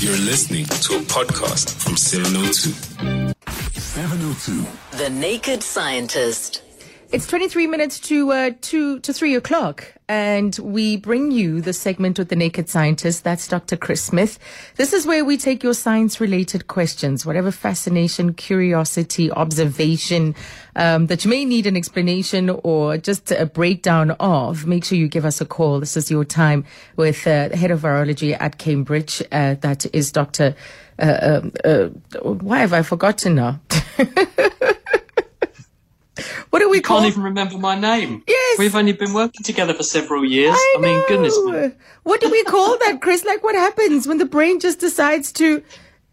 You're listening to a podcast from 702. 702. The Naked Scientist. It's 23 minutes to uh, two to three o'clock, and we bring you the segment with the naked scientist. That's Dr. Chris Smith. This is where we take your science-related questions, whatever fascination, curiosity, observation um, that you may need an explanation or just a breakdown of. Make sure you give us a call. This is your time with uh, the head of virology at Cambridge. Uh, that is Dr. Uh, um, uh, why have I forgotten now? What do we I call? can't even remember my name. Yes. We've only been working together for several years. I, I, mean, goodness me. What do we call that, Chris? Like, what happens when the brain just decides to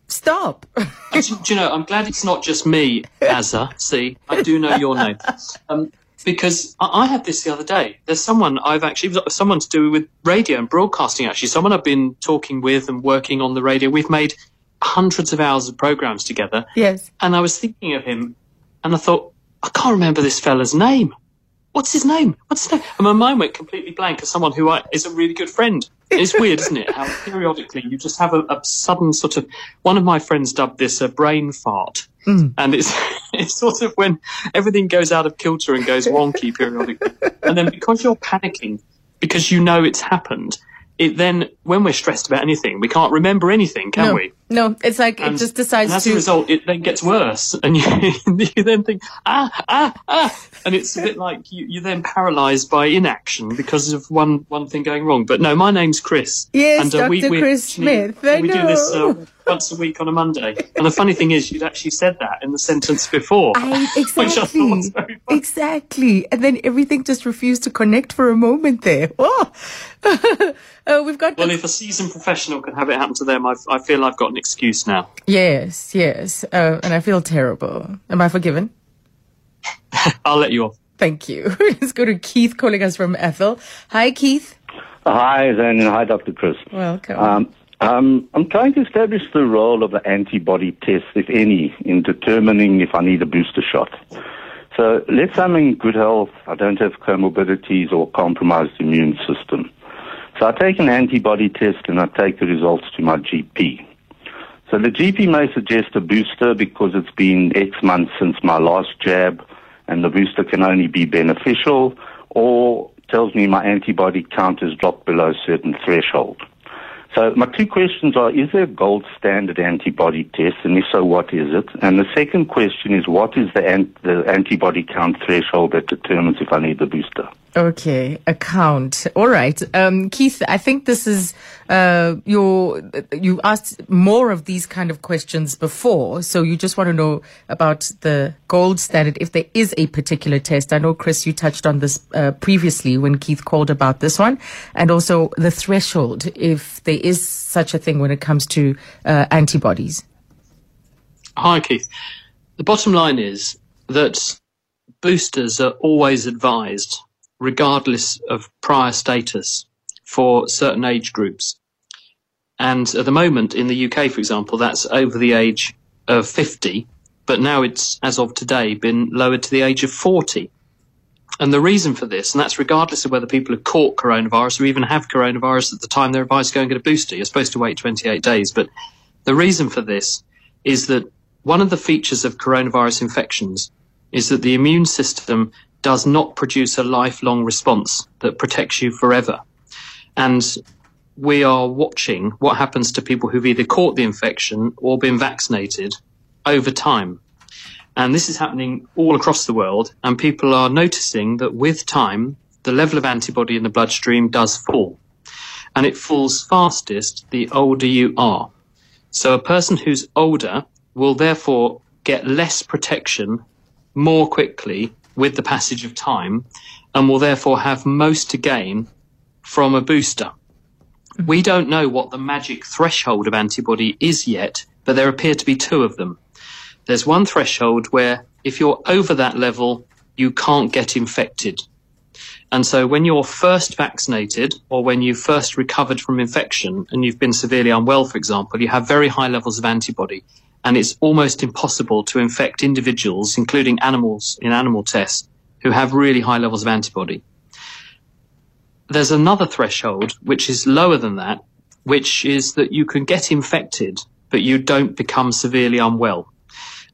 stop? do, do you know, I'm glad it's not just me, Azza. See, I do know your name. Um, because I, I had this the other day. There's someone I've actually, someone to do with radio and broadcasting, actually. Someone I've been talking with and working on the radio. We've made hundreds of hours of programs together. yes. And I was thinking of him and I thought, I can't remember this fella's name. What's his name? What's his name? And my mind went completely blank as someone who I, is a really good friend. It's weird, isn't it? How periodically you just have a, a sudden sort of. One of my friends dubbed this a brain fart, hmm. and it's it's sort of when everything goes out of kilter and goes wonky periodically, and then because you're panicking because you know it's happened, it then when we're stressed about anything, we can't remember anything, can no, we? No, it's like it just decides and as to. a result, it then gets worse, and you, you then think, ah, ah, ah, and it's a bit like you, you're then paralysed by inaction because of one one thing going wrong. But no, my name's Chris. Yes, and, uh, Dr. we Chris Smith, I we do this uh, once a week on a Monday. And the funny thing is, you'd actually said that in the sentence before, I, which I thought exactly, was very funny. exactly, and then everything just refused to connect for a moment there. Oh, uh, we've got Well, if a seasoned professional can have it happen to them, I, I feel I've got an excuse now. yes, yes, uh, and I feel terrible. Am I forgiven? I'll let you off. Thank you. Let's go to Keith calling us from Ethel. Hi, Keith. Hi, Zane, and hi, Dr. Chris. Welcome. Um, um, I'm trying to establish the role of the antibody test, if any, in determining if I need a booster shot. So let's say I'm in good health, I don't have comorbidities or compromised immune system. So I take an antibody test and I take the results to my GP. So the GP may suggest a booster because it's been X months since my last jab and the booster can only be beneficial or tells me my antibody count has dropped below a certain threshold. So my two questions are, is there a gold standard antibody test? And if so, what is it? And the second question is, what is the, an- the antibody count threshold that determines if I need the booster? Okay, account. All right. Um, Keith, I think this is, uh, your, you asked more of these kind of questions before. So you just want to know about the gold standard, if there is a particular test. I know, Chris, you touched on this, uh, previously when Keith called about this one and also the threshold, if there is such a thing when it comes to, uh, antibodies. Hi, Keith. The bottom line is that boosters are always advised, regardless of prior status, for certain age groups. And at the moment in the UK, for example, that's over the age of 50, but now it's, as of today, been lowered to the age of 40. And the reason for this, and that's regardless of whether people have caught coronavirus or even have coronavirus at the time they're advised to go and get a booster. You're supposed to wait 28 days. But the reason for this is that one of the features of coronavirus infections is that the immune system does not produce a lifelong response that protects you forever. And we are watching what happens to people who've either caught the infection or been vaccinated over time. And this is happening all across the world, and people are noticing that with time, the level of antibody in the bloodstream does fall. And it falls fastest the older you are. So a person who's older will therefore get less protection more quickly with the passage of time and will therefore have most to gain from a booster. Mm-hmm. We don't know what the magic threshold of antibody is yet, but there appear to be two of them. There's one threshold where if you're over that level, you can't get infected. And so when you're first vaccinated or when you first recovered from infection and you've been severely unwell, for example, you have very high levels of antibody and it's almost impossible to infect individuals, including animals in animal tests, who have really high levels of antibody. There's another threshold which is lower than that, which is that you can get infected, but you don't become severely unwell.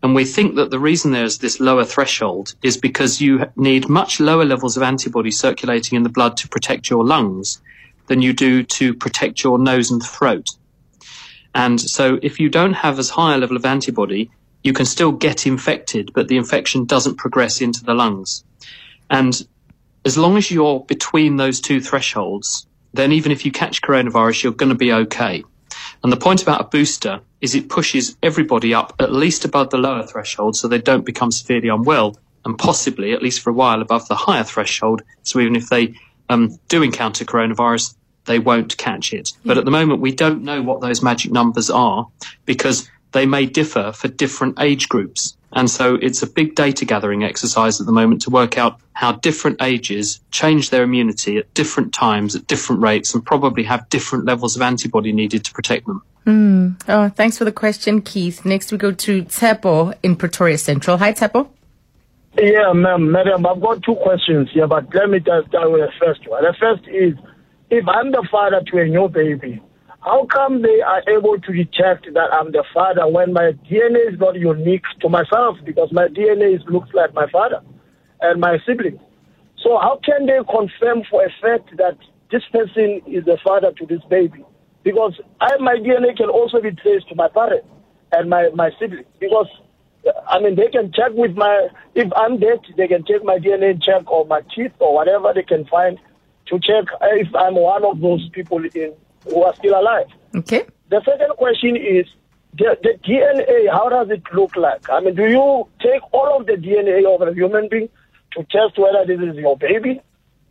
And we think that the reason there's this lower threshold is because you need much lower levels of antibodies circulating in the blood to protect your lungs than you do to protect your nose and throat. And so if you don't have as high a level of antibody, you can still get infected, but the infection doesn't progress into the lungs. And as long as you're between those two thresholds, then even if you catch coronavirus, you're going to be okay. And the point about a booster is it pushes everybody up at least above the lower threshold so they don't become severely unwell and possibly, at least for a while, above the higher threshold. So even if they um, do encounter coronavirus, they won't catch it. But at the moment, we don't know what those magic numbers are because they may differ for different age groups. And so it's a big data gathering exercise at the moment to work out how different ages change their immunity at different times, at different rates, and probably have different levels of antibody needed to protect them. Mm. Oh, thanks for the question, Keith. Next, we go to Tsepo in Pretoria Central. Hi, Tsepo. Yeah, ma'am, madam, I've got two questions here, but let me just start with the first one. The first is, if I'm the father to a new baby, how come they are able to detect that I'm the father when my DNA is not unique to myself because my DNA is, looks like my father and my siblings? So how can they confirm for a fact that this person is the father to this baby? Because I, my DNA can also be traced to my parents and my, my siblings. Because, I mean, they can check with my, if I'm dead, they can check my DNA check or my teeth or whatever they can find to check if I'm one of those people in who are still alive. Okay. The second question is the, the DNA, how does it look like? I mean, do you take all of the DNA of a human being to test whether this is your baby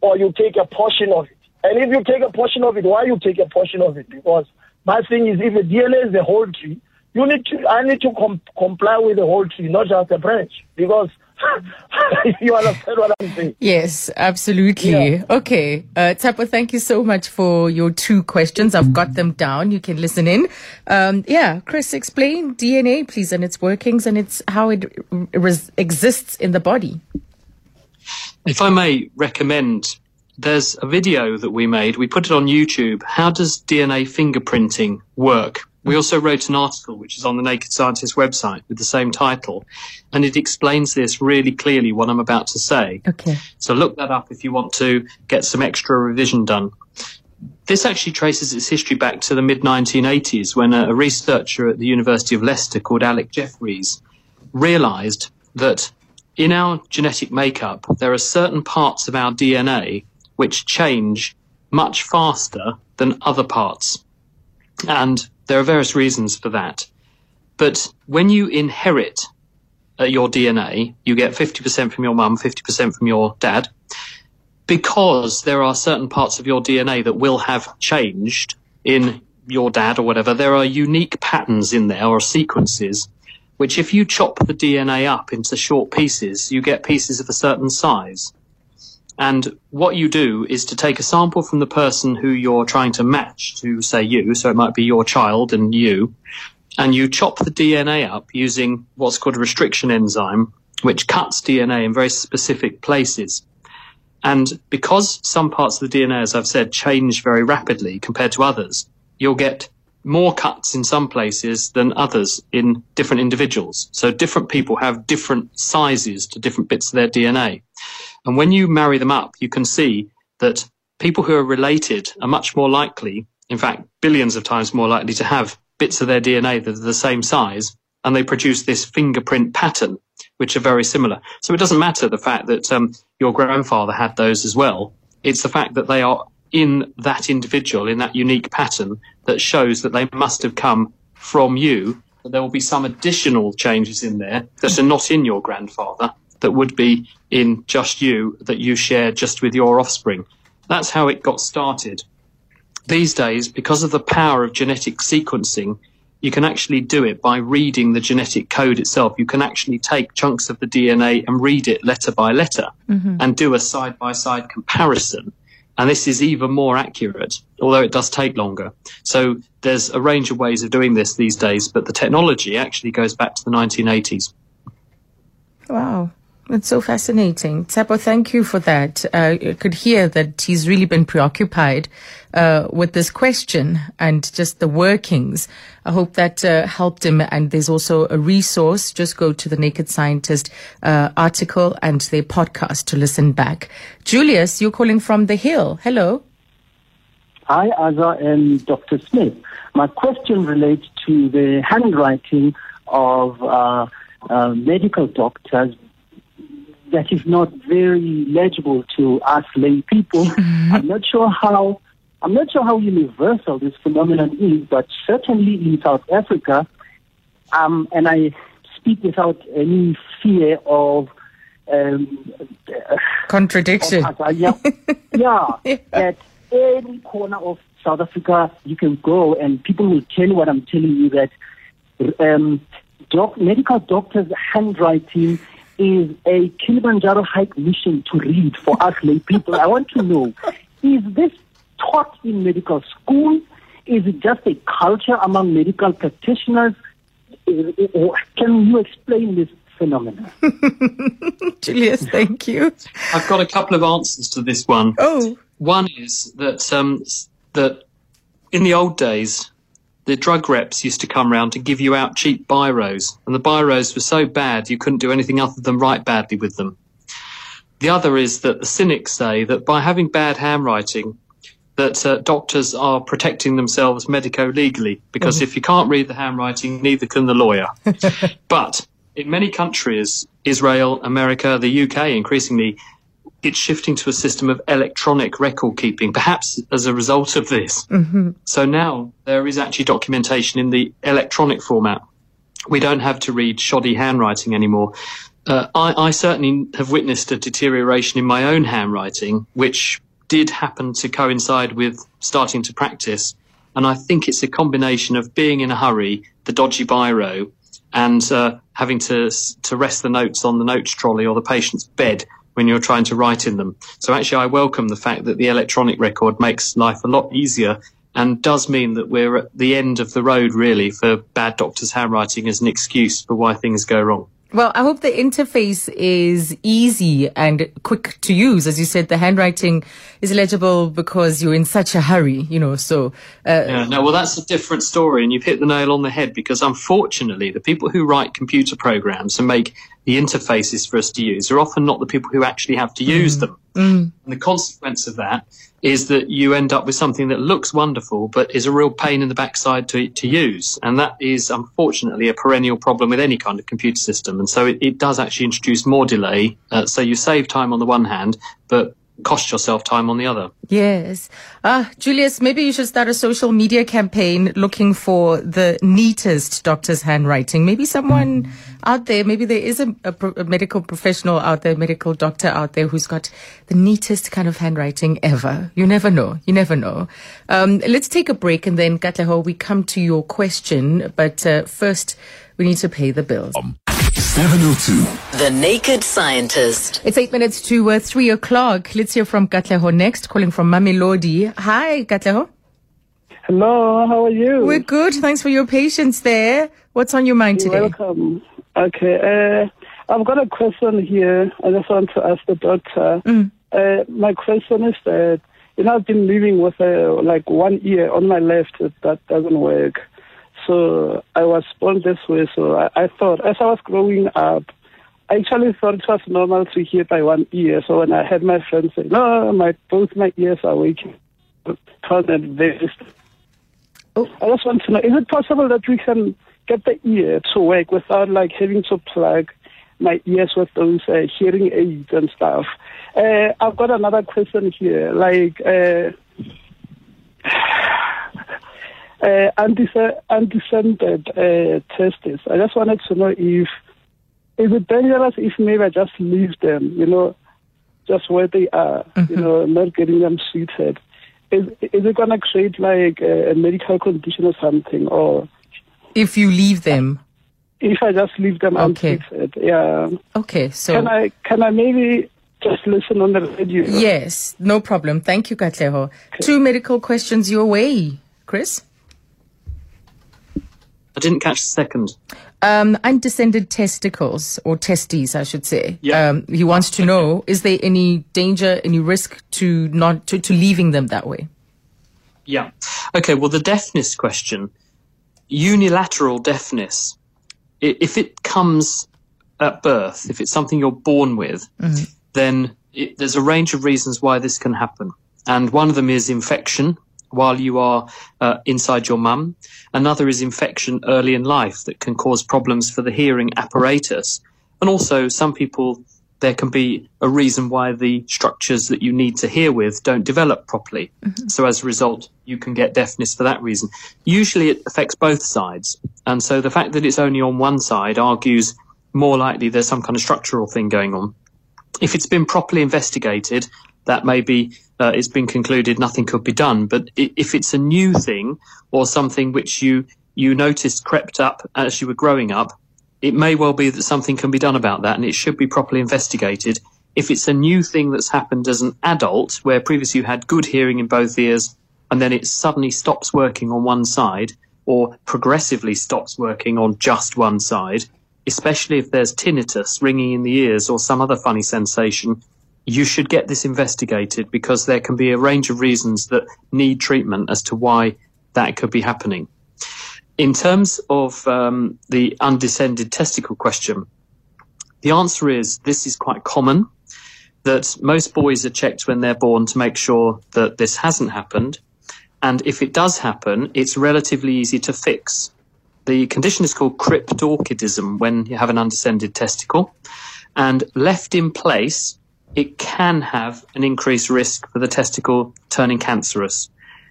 or you take a portion of it? And if you take a portion of it, why you take a portion of it? Because my thing is if the DNA is the whole tree, you need to, I need to com- comply with the whole tree, not just a branch. Because you understand what I'm saying? Yes, absolutely. Yeah. Okay. Uh, Tsepo, thank you so much for your two questions. I've got them down. You can listen in. Um, yeah, Chris, explain DNA, please, and its workings and its how it res- exists in the body. If I may recommend, there's a video that we made. We put it on YouTube. How does DNA fingerprinting work? We also wrote an article which is on the Naked Scientist website with the same title, and it explains this really clearly what I'm about to say. Okay. So look that up if you want to get some extra revision done. This actually traces its history back to the mid 1980s when a, a researcher at the University of Leicester called Alec Jeffreys realized that in our genetic makeup, there are certain parts of our DNA which change much faster than other parts. And there are various reasons for that. But when you inherit uh, your DNA, you get 50% from your mum, 50% from your dad. Because there are certain parts of your DNA that will have changed in your dad or whatever, there are unique patterns in there or sequences, which if you chop the DNA up into short pieces, you get pieces of a certain size. And what you do is to take a sample from the person who you're trying to match to, say, you, so it might be your child and you, and you chop the DNA up using what's called a restriction enzyme, which cuts DNA in very specific places. And because some parts of the DNA, as I've said, change very rapidly compared to others, you'll get more cuts in some places than others in different individuals. So different people have different sizes to different bits of their DNA. And when you marry them up, you can see that people who are related are much more likely, in fact, billions of times more likely to have bits of their DNA that are the same size, and they produce this fingerprint pattern, which are very similar. So it doesn't matter the fact that um, your grandfather had those as well. It's the fact that they are in that individual, in that unique pattern, that shows that they must have come from you. There will be some additional changes in there that are not in your grandfather, that would be in just you, that you share just with your offspring. That's how it got started. These days, because of the power of genetic sequencing, you can actually do it by reading the genetic code itself. You can actually take chunks of the DNA and read it letter by letter mm-hmm. and do a side by side comparison. And this is even more accurate, although it does take longer. So there's a range of ways of doing this these days, but the technology actually goes back to the 1980s. Wow. It's so fascinating. Tsepo, thank you for that. Uh, you could hear that he's really been preoccupied uh, with this question and just the workings. I hope that uh, helped him. And there's also a resource. Just go to the Naked Scientist uh, article and their podcast to listen back. Julius, you're calling from The Hill. Hello. Hi, Aza and Dr. Smith. My question relates to the handwriting of uh, uh, medical doctors that is not very legible to us lay people. Mm-hmm. I'm not sure how I'm not sure how universal this phenomenon is, but certainly in South Africa, um, and I speak without any fear of um, contradiction. Of, yeah, yeah, at any corner of South Africa you can go, and people will tell you what I'm telling you that um, doc- medical doctors' handwriting is a Kilimanjaro hike mission to read for us lay people. I want to know, is this taught in medical school? Is it just a culture among medical practitioners? Can you explain this phenomenon? Julius, thank you. I've got a couple of answers to this one. Oh. One is that um, that in the old days, the drug reps used to come round to give you out cheap biros, and the biros were so bad you couldn't do anything other than write badly with them. The other is that the cynics say that by having bad handwriting, that uh, doctors are protecting themselves medico-legally because mm. if you can't read the handwriting, neither can the lawyer. but in many countries, Israel, America, the UK, increasingly, it's shifting to a system of electronic record keeping, perhaps as a result of this. Mm-hmm. So now there is actually documentation in the electronic format. We don't have to read shoddy handwriting anymore. Uh, I, I certainly have witnessed a deterioration in my own handwriting, which did happen to coincide with starting to practice. And I think it's a combination of being in a hurry, the dodgy biro, and uh, having to to rest the notes on the notes trolley or the patient's bed when you're trying to write in them. So actually, I welcome the fact that the electronic record makes life a lot easier and does mean that we're at the end of the road, really, for bad doctors' handwriting as an excuse for why things go wrong. Well, I hope the interface is easy and quick to use. As you said, the handwriting is legible because you're in such a hurry, you know, so. Uh, yeah, no, well, that's a different story. And you've hit the nail on the head because unfortunately, the people who write computer programs and make the interfaces for us to use are often not the people who actually have to use mm. them. Mm. And the consequence of that is that you end up with something that looks wonderful but is a real pain in the backside to, to use. And that is unfortunately a perennial problem with any kind of computer system. And so it, it does actually introduce more delay. Uh, so you save time on the one hand, but cost yourself time on the other. Yes. Uh, Julius, maybe you should start a social media campaign looking for the neatest doctor's handwriting. Maybe someone out there, maybe there is a, a, a, medical professional out there, medical doctor out there who's got the neatest kind of handwriting ever. You never know. You never know. Um, let's take a break and then, Katleho, we come to your question. But uh, first, we need to pay the bills. Um. 702. The Naked Scientist. It's eight minutes to uh, three o'clock. Let's hear from Katleho next, calling from Mamelodi. Hi, Katleho. Hello, how are you? We're good. Thanks for your patience there. What's on your mind You're today? Welcome. Okay, uh, I've got a question here. I just want to ask the doctor. Mm. Uh, my question is that, you know, I've been living with uh, like one ear on my left that doesn't work. So I was born this way. So I, I thought, as I was growing up, I actually thought it was normal to hear by one ear. So when I had my friends say, "No, my both my ears are waking," found that very. Oh. I just want to know: Is it possible that we can get the ear to work without like having to plug my ears with those uh, hearing aids and stuff? Uh, I've got another question here. Like, uh, uh, undescended uh, testes. I just wanted to know if is it dangerous if maybe I just leave them, you know, just where they are, mm-hmm. you know, not getting them treated. Is is it gonna create like a, a medical condition or something, or if you leave them? If I just leave them okay. untreated, yeah. Okay, so can I can I maybe just listen on the radio? Yes, no problem. Thank you, Katleho. Okay. Two medical questions your way, Chris. I didn't catch the second. Um, undescended testicles or testes, I should say. Yeah. Um, he wants to know: Is there any danger, any risk to not to, to leaving them that way? Yeah. Okay. Well, the deafness question, unilateral deafness, if it comes at birth, if it's something you're born with, mm-hmm. then it, there's a range of reasons why this can happen. And one of them is infection while you are uh, inside your mum. Another is infection early in life that can cause problems for the hearing apparatus. And also, some people, there can be a reason why the structures that you need to hear with don't develop properly. Mm-hmm. So, as a result, you can get deafness for that reason. Usually, it affects both sides. And so, the fact that it's only on one side argues more likely there's some kind of structural thing going on. If it's been properly investigated, that maybe uh, it's been concluded nothing could be done. But if it's a new thing or something which you you noticed crept up as you were growing up, it may well be that something can be done about that, and it should be properly investigated. If it's a new thing that's happened as an adult, where previously you had good hearing in both ears, and then it suddenly stops working on one side, or progressively stops working on just one side, especially if there's tinnitus ringing in the ears or some other funny sensation, you should get this investigated because there can be a range of reasons that need treatment as to why that could be happening. In terms of um, the undescended testicle question, the answer is this is quite common. That most boys are checked when they're born to make sure that this hasn't happened. And if it does happen, it's relatively easy to fix. The condition is called cryptorchidism when you have an undescended testicle. And left in place, it can have an increased risk for the testicle turning cancerous.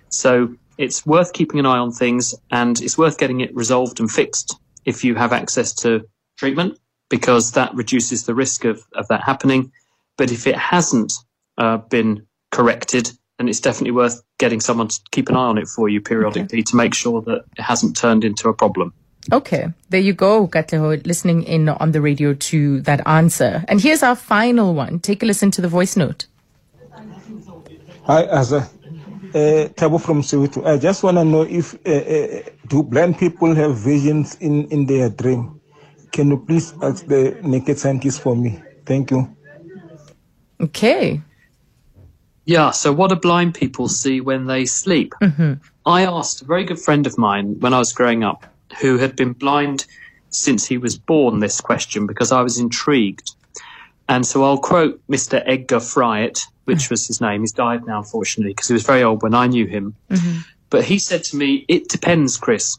So it's worth keeping an eye on things and it's worth getting it resolved and fixed if you have access to treatment because that reduces the risk of, of that happening. But if it hasn't uh, been corrected, then it's definitely worth getting someone to keep an eye on it for you periodically okay. to make sure that it hasn't turned into a problem. Okay, there you go, Katleho, listening in on the radio to that answer. And here's our final one. Take a listen to the voice note. Hi, Asa. Uh, Tabo from Soweto. I just want to know if uh, uh, do blind people have visions in, in their dream? Can you please ask the naked scientist for me? Thank you. Okay. Yeah, so what do blind people see when they sleep? Mm-hmm. I asked a very good friend of mine when I was growing up who had been blind since he was born this question because I was intrigued. And so I'll quote Mr. Edgar Fryatt, which was his name. He's died now, unfortunately, because he was very old when I knew him. Mm-hmm. But he said to me, It depends, Chris.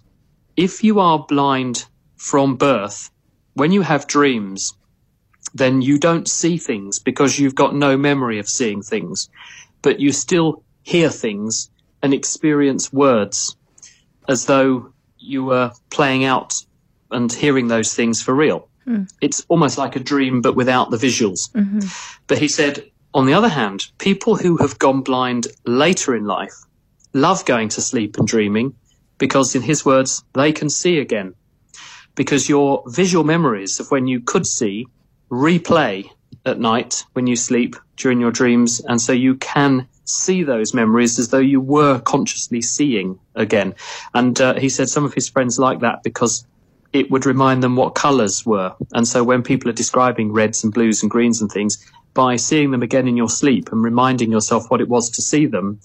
If you are blind from birth, when you have dreams, then you don't see things because you've got no memory of seeing things, but you still hear things and experience words as though you were playing out and hearing those things for real. Mm. It's almost like a dream, but without the visuals. Mm-hmm. But he said, on the other hand, people who have gone blind later in life love going to sleep and dreaming because, in his words, they can see again. Because your visual memories of when you could see replay at night when you sleep during your dreams. And so you can see those memories as though you were consciously seeing again. And uh, he said some of his friends like that because it would remind them what colours were. And so when people are describing reds and blues and greens and things, by seeing them again in your sleep and reminding yourself what it was to see them,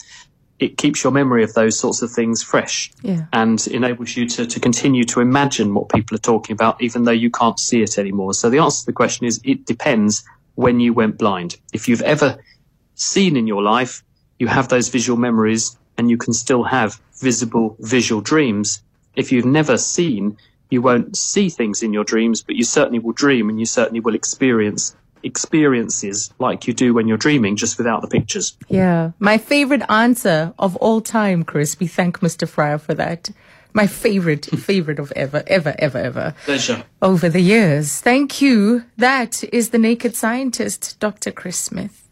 it keeps your memory of those sorts of things fresh yeah. and enables you to, to continue to imagine what people are talking about, even though you can't see it anymore. So the answer to the question is it depends when you went blind. If you've ever seen in your life, you have those visual memories and you can still have visible visual dreams. If you've never seen, you won't see things in your dreams, but you certainly will dream and you certainly will experience experiences like you do when you're dreaming, just without the pictures. Yeah. My favorite answer of all time, Chris. We thank Mr. Fryer for that. My favorite, favorite of ever, ever, ever, ever. Pleasure. Over the years. Thank you. That is the naked scientist, Dr. Chris Smith.